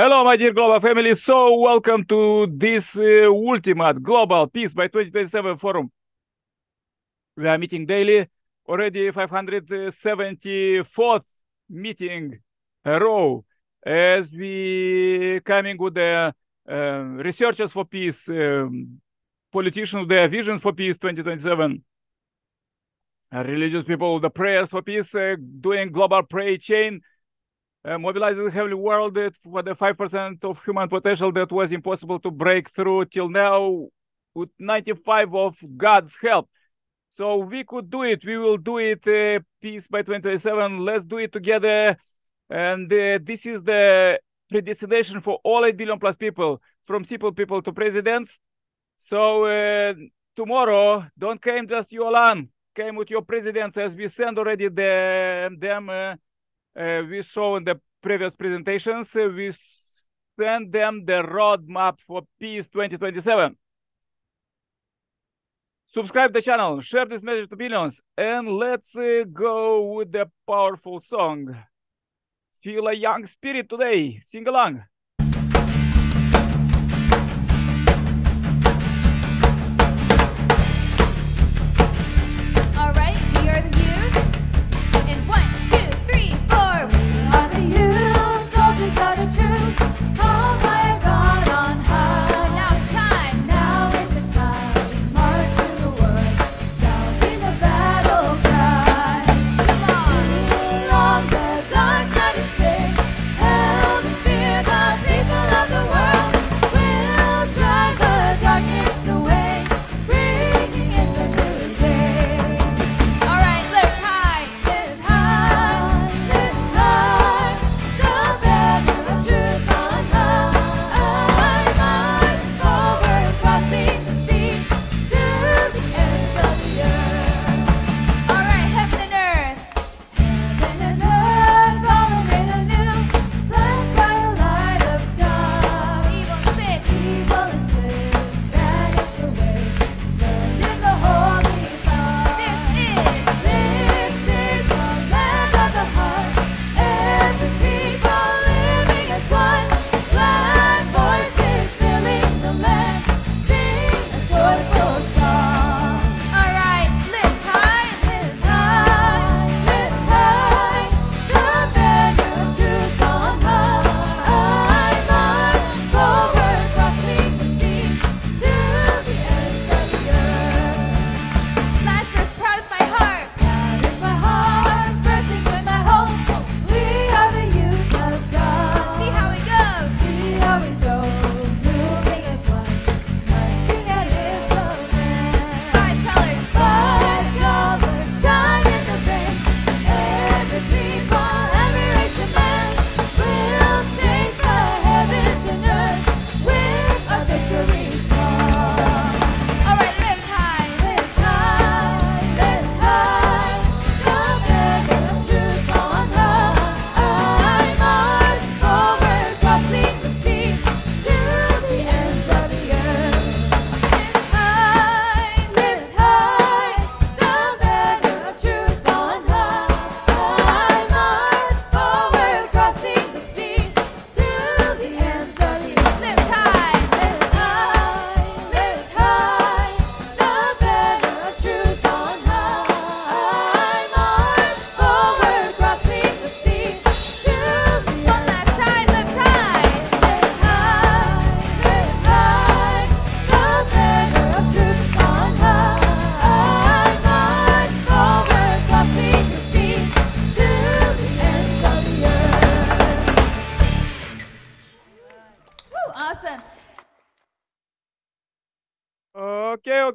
Hello, my dear global family. So, welcome to this uh, ultimate global peace by 2027 forum. We are meeting daily, already 574th meeting a row as we coming with the uh, researchers for peace, um, politicians, their vision for peace 2027, uh, religious people, the prayers for peace, uh, doing global prayer chain uh, mobilizing the heavenly world for the 5% of human potential that was impossible to break through till now with 95 of God's help. So we could do it. We will do it uh, peace by 2027. Let's do it together. And uh, this is the predestination for all 8 billion plus people, from simple people to presidents. So uh, tomorrow, don't came just you alone. Came with your presidents as we send already the, them uh, we saw in the previous presentations, uh, we send them the roadmap for Peace 2027. Subscribe the channel, share this message to billions, and let's uh, go with the powerful song. Feel a young spirit today. Sing along.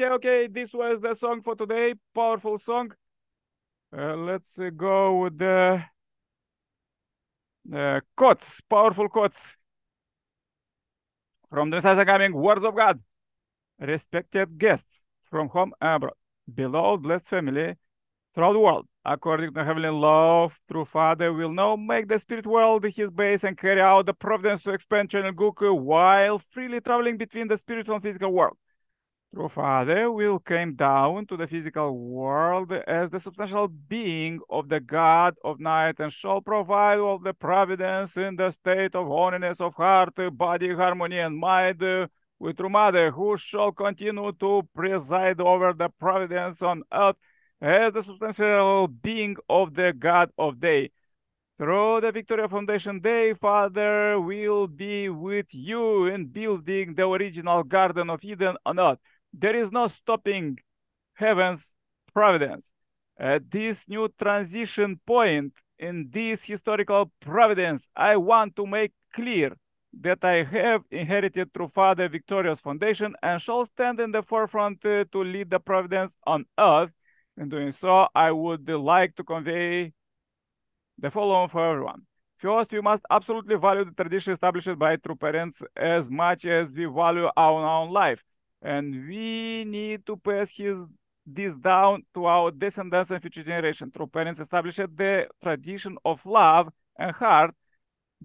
Okay, okay. This was the song for today. Powerful song. Uh, let's uh, go with the uh, quotes, powerful quotes from the Messiah coming words of God. Respected guests from home abroad, beloved blessed family throughout the world, according to heavenly love, through Father will now make the spirit world his base and carry out the providence to expand Cheon Il Guk while freely traveling between the spiritual and physical world. True Father will came down to the physical world as the substantial being of the God of night and shall provide all the providence in the state of holiness of heart, body, harmony, and mind uh, with True Mother, who shall continue to preside over the providence on earth as the substantial being of the God of day. Through the Victoria Foundation Day, Father will be with you in building the original Garden of Eden on earth. There is no stopping heaven's providence. At this new transition point in this historical providence, I want to make clear that I have inherited through Father Victoria's Foundation and shall stand in the forefront uh, to lead the providence on earth. In doing so, I would like to convey the following for everyone. First, we must absolutely value the tradition established by true parents as much as we value our own life. And we need to pass his, this down to our descendants and future generation. True parents established the tradition of love and heart,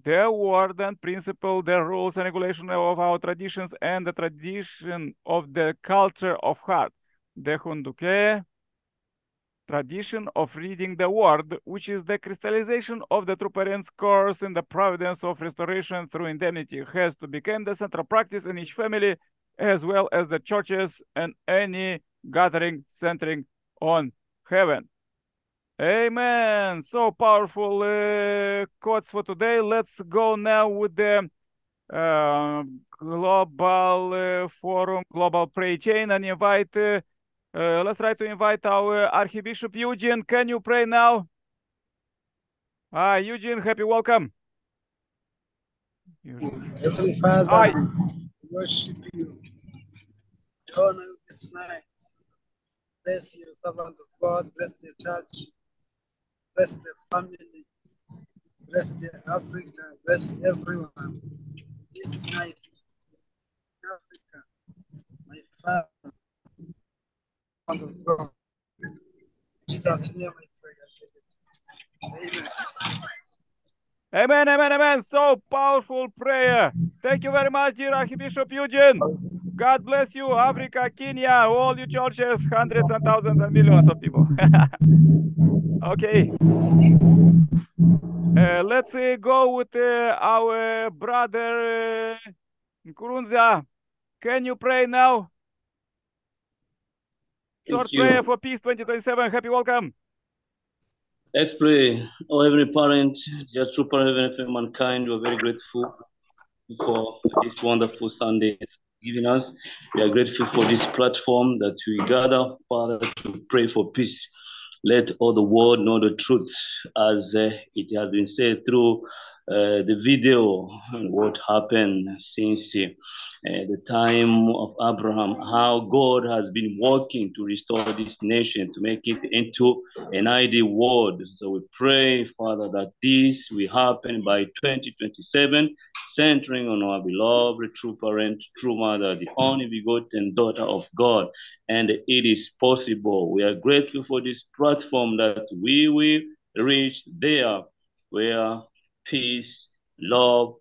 the word and principle, the rules and regulation of our traditions, and the tradition of the culture of heart. The Hoon Dok, tradition of reading the word, which is the crystallization of the true parents' course in the providence of restoration through indemnity, has to become the central practice in each family, as well as the churches and any gathering centering on heaven. Amen. So powerful uh, quotes for today. Let's go now with the uh, global uh, forum, global prayer chain, and invite uh, uh, let's try to invite our Archbishop Eugene. Can you pray now? Hi, Eugene. Happy welcome. Heavenly Father, Hi. worship you. Honor this night. Bless you, servant of God. Bless the church. Bless the family. Bless the Africa. Bless everyone. This night in Africa, my Father, servant of God. Jesus' name I pray. Amen. Amen, amen, amen. So powerful prayer. Thank you very much, dear Archbishop Eugene. God bless you, Africa, Kenya, all you churches, hundreds and thousands and millions of people. okay. Uh, let's uh, go with uh, our brother uh, Nkurunziza. Can you pray now? Short you. prayer for peace 2027. Happy welcome. Let's pray. Oh, Heavenly Parent, dear true parent of mankind, we're very grateful for this wonderful Sunday us. We are grateful for this platform that we gather, Father, to pray for peace. Let all the world know the truth as uh, it has been said through uh, the video and what happened since uh, the time of Abraham, how God has been working to restore this nation, to make it into an ideal world. So we pray, Father, that this will happen by 2027, centering on our beloved true parent, true mother, the only begotten daughter of God. And it is possible. We are grateful for this platform that we will reach there where peace, love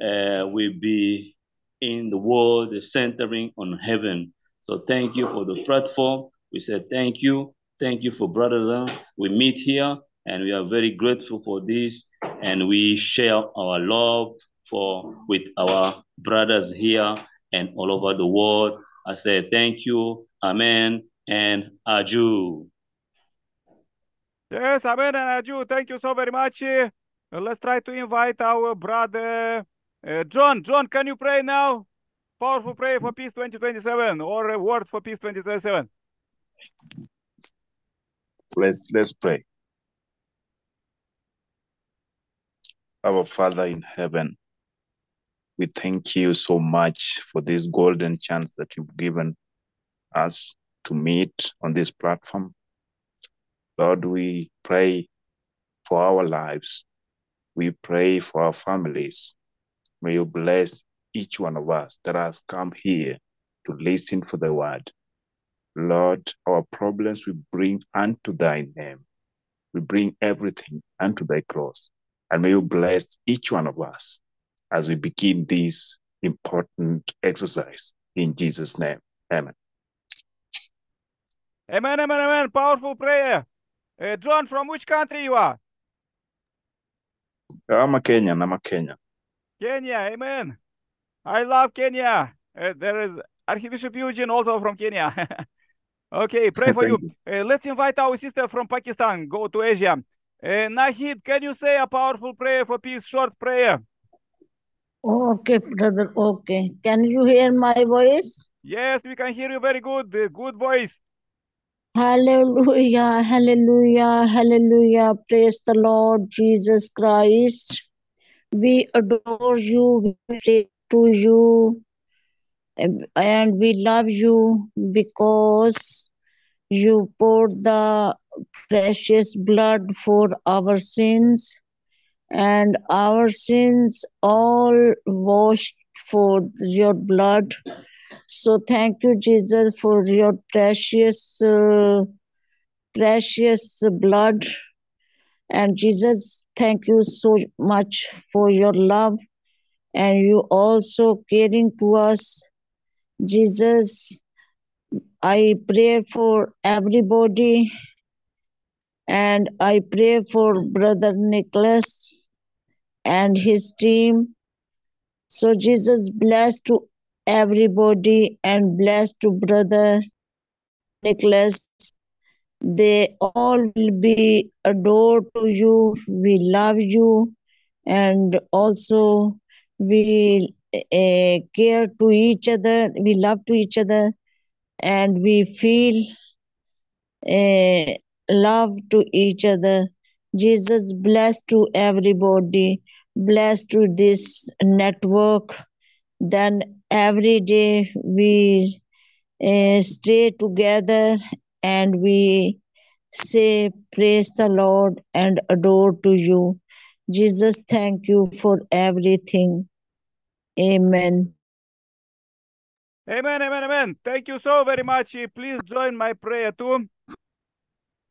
uh, will be in the world, centering on heaven. So thank you for the platform. We said thank you. Thank you for brothers. We meet here and we are very grateful for this. And we share our love for with our brothers here and all over the world. I say thank you. Amen and Aju. Yes, Amen and Aju. Thank you so very much. Uh, let's try to invite our brother uh, John. John, can you pray now? Powerful prayer for peace 2027 or a word for peace 2027. Let's let's pray. Our Father in heaven, we thank you so much for this golden chance that you've given us to meet on this platform. Lord, we pray for our lives. We pray for our families. May you bless each one of us that has come here to listen for the word. Lord, our problems we bring unto thy name. We bring everything unto thy cross. And may you bless each one of us as we begin this important exercise in Jesus' name. Amen. Amen, amen, amen. Powerful prayer. Uh, John, from which country you are? I'm a Kenyan. I'm a Kenyan. Kenya, amen. I love Kenya. Uh, there is Archbishop Eugene also from Kenya. okay, pray for you. Uh, let's invite our sister from Pakistan, go to Asia. Uh, Nahid, can you say a powerful prayer for peace? Short prayer. Okay, brother. Okay. Can you hear my voice? Yes, we can hear you very good. Good voice. Hallelujah, hallelujah, hallelujah. Praise the Lord Jesus Christ. We adore you, we pray to you, and and we love you because you poured the precious blood for our sins, and our sins all washed for your blood. So thank you, Jesus, for your precious, uh, precious blood. And Jesus, thank you so much for your love and you also caring to us. Jesus, I pray for everybody and I pray for Brother Nicholas and his team. So Jesus bless to everybody and bless to Brother Nicholas. They all will be adored to you. We love you and also we uh, care to each other. We love to each other and we feel uh, love to each other. Jesus bless to everybody, bless to this network. Then every day we uh, stay together and we say praise the Lord and adore to you. Jesus, thank you for everything. Amen. Amen, amen, amen. Thank you so very much. Please join my prayer too.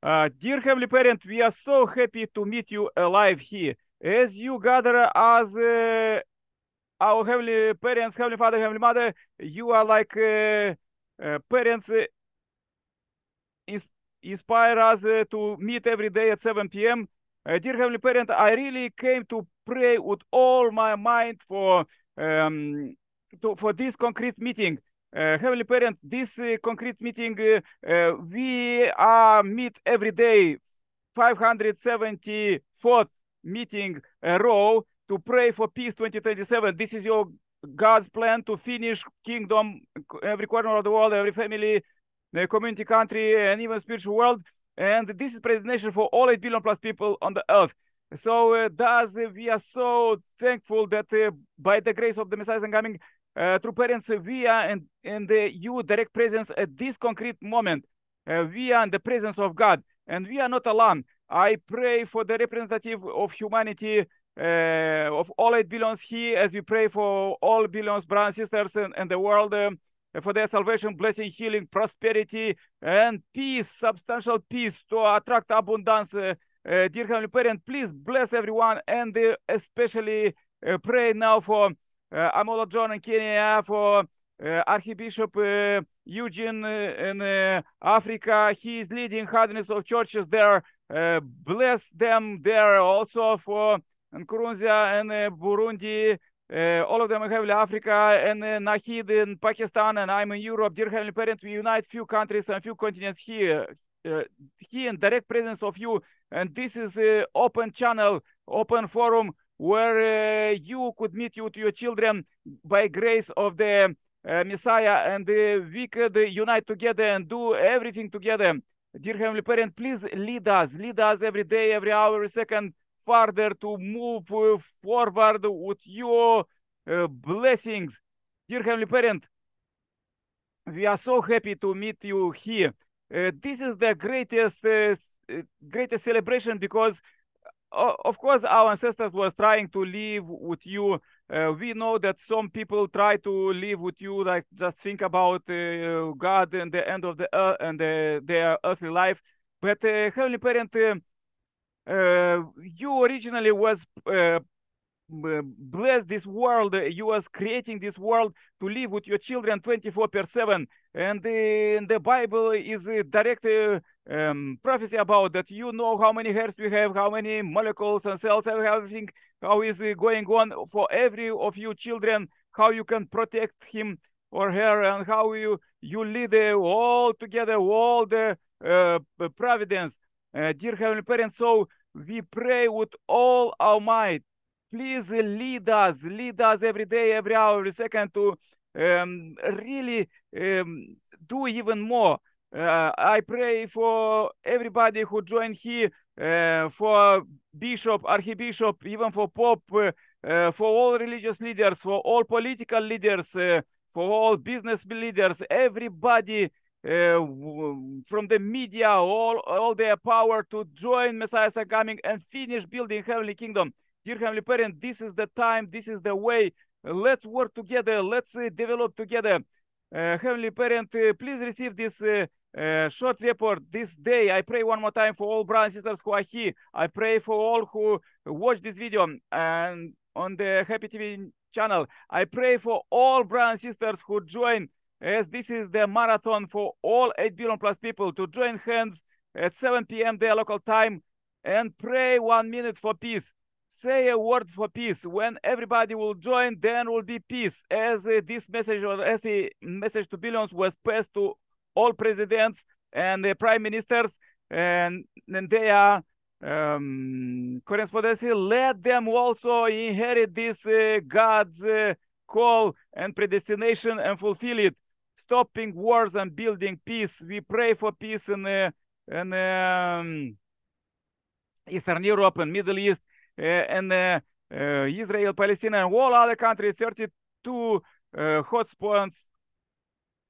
Uh, dear Heavenly Parent, we are so happy to meet you alive here. As you gather as uh, our Heavenly Parents, Heavenly Father, Heavenly Mother, you are like uh, uh, parents uh, ins- inspire us uh, to meet every day at 7 p.m. Dear Heavenly Parent, I really came to pray with all my mind for um, to, for this concrete meeting. Uh, Heavenly Parent, this uh, concrete meeting, uh, uh, we are meet every day, 574th meeting a row to pray for peace 2027. This is your God's plan to finish kingdom every corner of the world, every family, community, country, and even spiritual world. And this is predestination for all 8 billion plus people on the earth. So, uh, thus, uh, we are so thankful that uh, by the grace of the Messiah coming, uh, through parents, we are in, in the you direct presence at this concrete moment. Uh, we are in the presence of God, and we are not alone. I pray for the representative of humanity, uh, of all eight billions here, as we pray for all billions, brothers and sisters in, in the world, um, for their salvation, blessing, healing, prosperity, and peace, substantial peace to attract abundance. Uh, uh, dear Heavenly Parent, please bless everyone, and uh, especially pray now for uh, Amola John in Kenya, for Archbishop Eugene in Africa. He is leading hundreds of churches there. Bless them there also for Nkurunziza and Burundi. Uh, all of them in Heavenly Africa and uh, Nahid in Pakistan, and I'm in Europe. Dear Heavenly Parent, we unite few countries and few continents here, uh, here in direct presence of you. And this is an open channel, open forum where uh, you could meet with your children by grace of the uh, Messiah, and we could unite together and do everything together. Dear Heavenly Parent, please lead us, lead us every day, every hour, every second further to move uh, forward with your uh, blessings. Dear Heavenly Parent, we are so happy to meet you here. Uh, this is the greatest, uh, greatest celebration because of course our ancestors was trying to live with you. Uh, we know that some people try to live with you like just think about uh, god and the end of the earth and the, their earthly life. But uh, heavenly parent uh, uh, you originally was uh, bless this world. Uh, You was creating this world to live with your children 24 per 7. And uh, the Bible is a direct uh, um, prophecy about that. You know how many hairs we have, how many molecules and cells, and everything, how is uh, going on for every of you children, how you can protect him or her, and how you you lead uh, all together, all the uh, providence. Uh, dear Heavenly Parents, so we pray with all our might. Please lead us, lead us every day, every hour, every second to um, really um, do even more. Uh, I pray for everybody who joined here, uh, for bishop, archbishop, even for pope, uh, uh, for all religious leaders, for all political leaders, uh, for all business leaders, everybody uh, from the media, all all their power to join Messiah's coming and finish building heavenly kingdom. Dear Heavenly Parent, this is the time, this is the way. Let's work together. Let's uh, develop together. Uh, Heavenly Parent, uh, please receive this uh, uh, short report this day. I pray one more time for all brothers and sisters who are here. I pray for all who watch this video and on the Happy TV channel. I pray for all brothers and sisters who join as this is the marathon for all 8 billion plus people to join hands at 7 p.m. their local time and pray one minute for peace. Say a word for peace. When everybody will join, then will be peace. As uh, this message or as the message to billions was passed to all presidents and the prime ministers, and then they are um, correspondence. Let them also inherit this uh, God's uh, call and predestination and fulfill it stopping wars and building peace. We pray for peace in, uh, in um, Eastern Europe and Middle East, uh, and uh, uh, Israel, Palestine, and all other countries, 32 uh, hotspots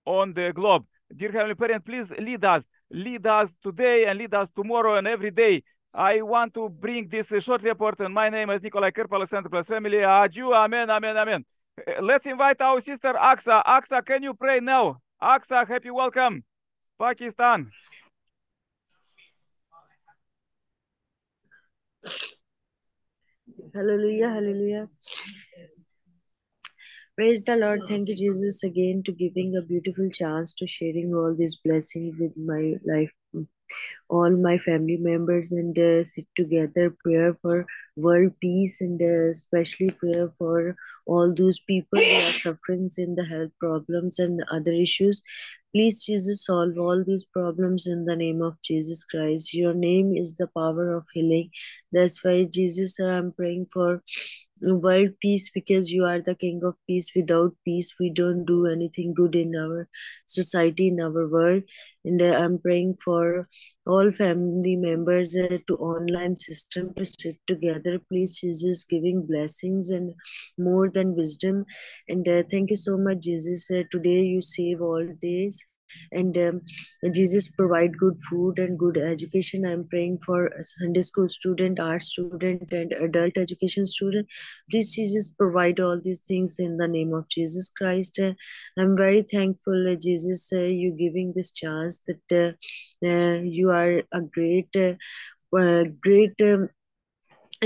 on the globe. Dear Heavenly Parent, please lead us. Lead us today and lead us tomorrow and every day. I want to bring this uh, short report, and my name is Nikolai Kirpala, Center Plus Family. Aju, amen, amen, amen. Uh, Let's invite our sister Aksa. Aksa, can you pray now? Aksa, happy welcome. Pakistan. Hallelujah, hallelujah. Praise the Lord. Thank you, Jesus, again to giving a beautiful chance to sharing all these blessings with my life, all my family members, and uh, sit together, prayer for world peace, and uh, especially prayer for all those people who are suffering in the health problems and other issues. Please, Jesus, solve all these problems in the name of Jesus Christ. Your name is the power of healing. That's why, Jesus, I'm praying for world peace because you are the king of peace. Without peace we don't do anything good in our society in our world. And uh, i'm praying for all family members uh, to online system to sit together. Please jesus giving blessings and more than wisdom. And uh, thank you so much jesus uh, today you save all days and um, jesus provide good food and good education. I'm praying for sunday school student art student and adult education student. Please jesus provide all these things in the name of jesus christ. Uh, i'm very thankful uh, jesus uh, you giving this chance that uh, uh, you are a great uh, great um,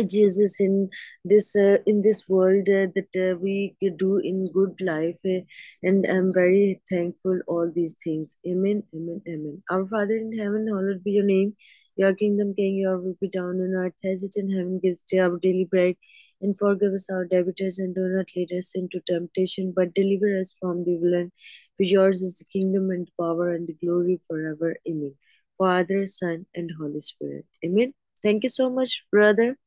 jesus in this uh, in this world uh, that uh, we do in good life uh, and i'm very thankful all these things. Amen amen amen. Our father in heaven hallowed be your name. Your kingdom came your will be done on earth as it in heaven. Gives day our daily bread and forgive us our debtors and do not lead us into temptation but deliver us from the evil for yours is the kingdom and power and the glory forever. Amen. Father son and holy spirit. Amen. Thank you so much brother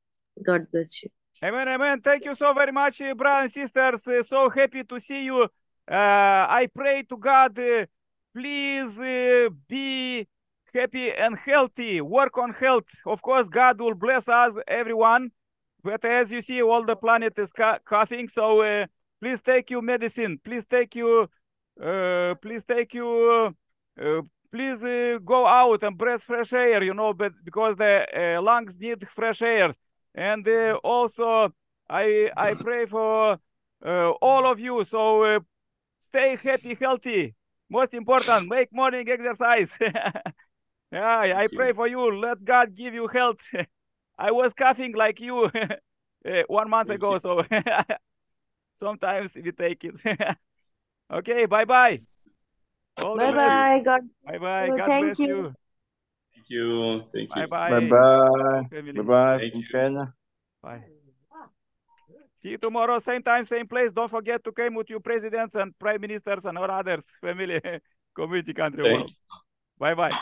god bless you Amen, amen. Thank you so very much, uh, brothers and sisters. Uh, so happy to see you. Uh, I pray to God, uh, please uh, be happy and healthy. Work on health. Of course, God will bless us, everyone. But as you see, all the planet is coughing. So please take your medicine. Please take your, uh, please take your, please go out and breathe fresh air. You know, but because the lungs need fresh air and uh, also I I pray for uh, all of you. So uh, stay happy, healthy. Most important, make morning exercise. yeah, I Thank pray for you. Let God give you health. I was coughing like you. uh, one month Thank ago. you. So sometimes we take it. okay, bye bye. All Bye bye. God. Bye bye. you. God Thank bless you. you. Thank you. Thank Bye you. bye. Bye bye. Family. Bye bye Thank you. Kenya. Bye. See you tomorrow, same time, same place. Don't forget to come with your presidents and prime ministers and our others, family, community, country, Thank world. Bye bye.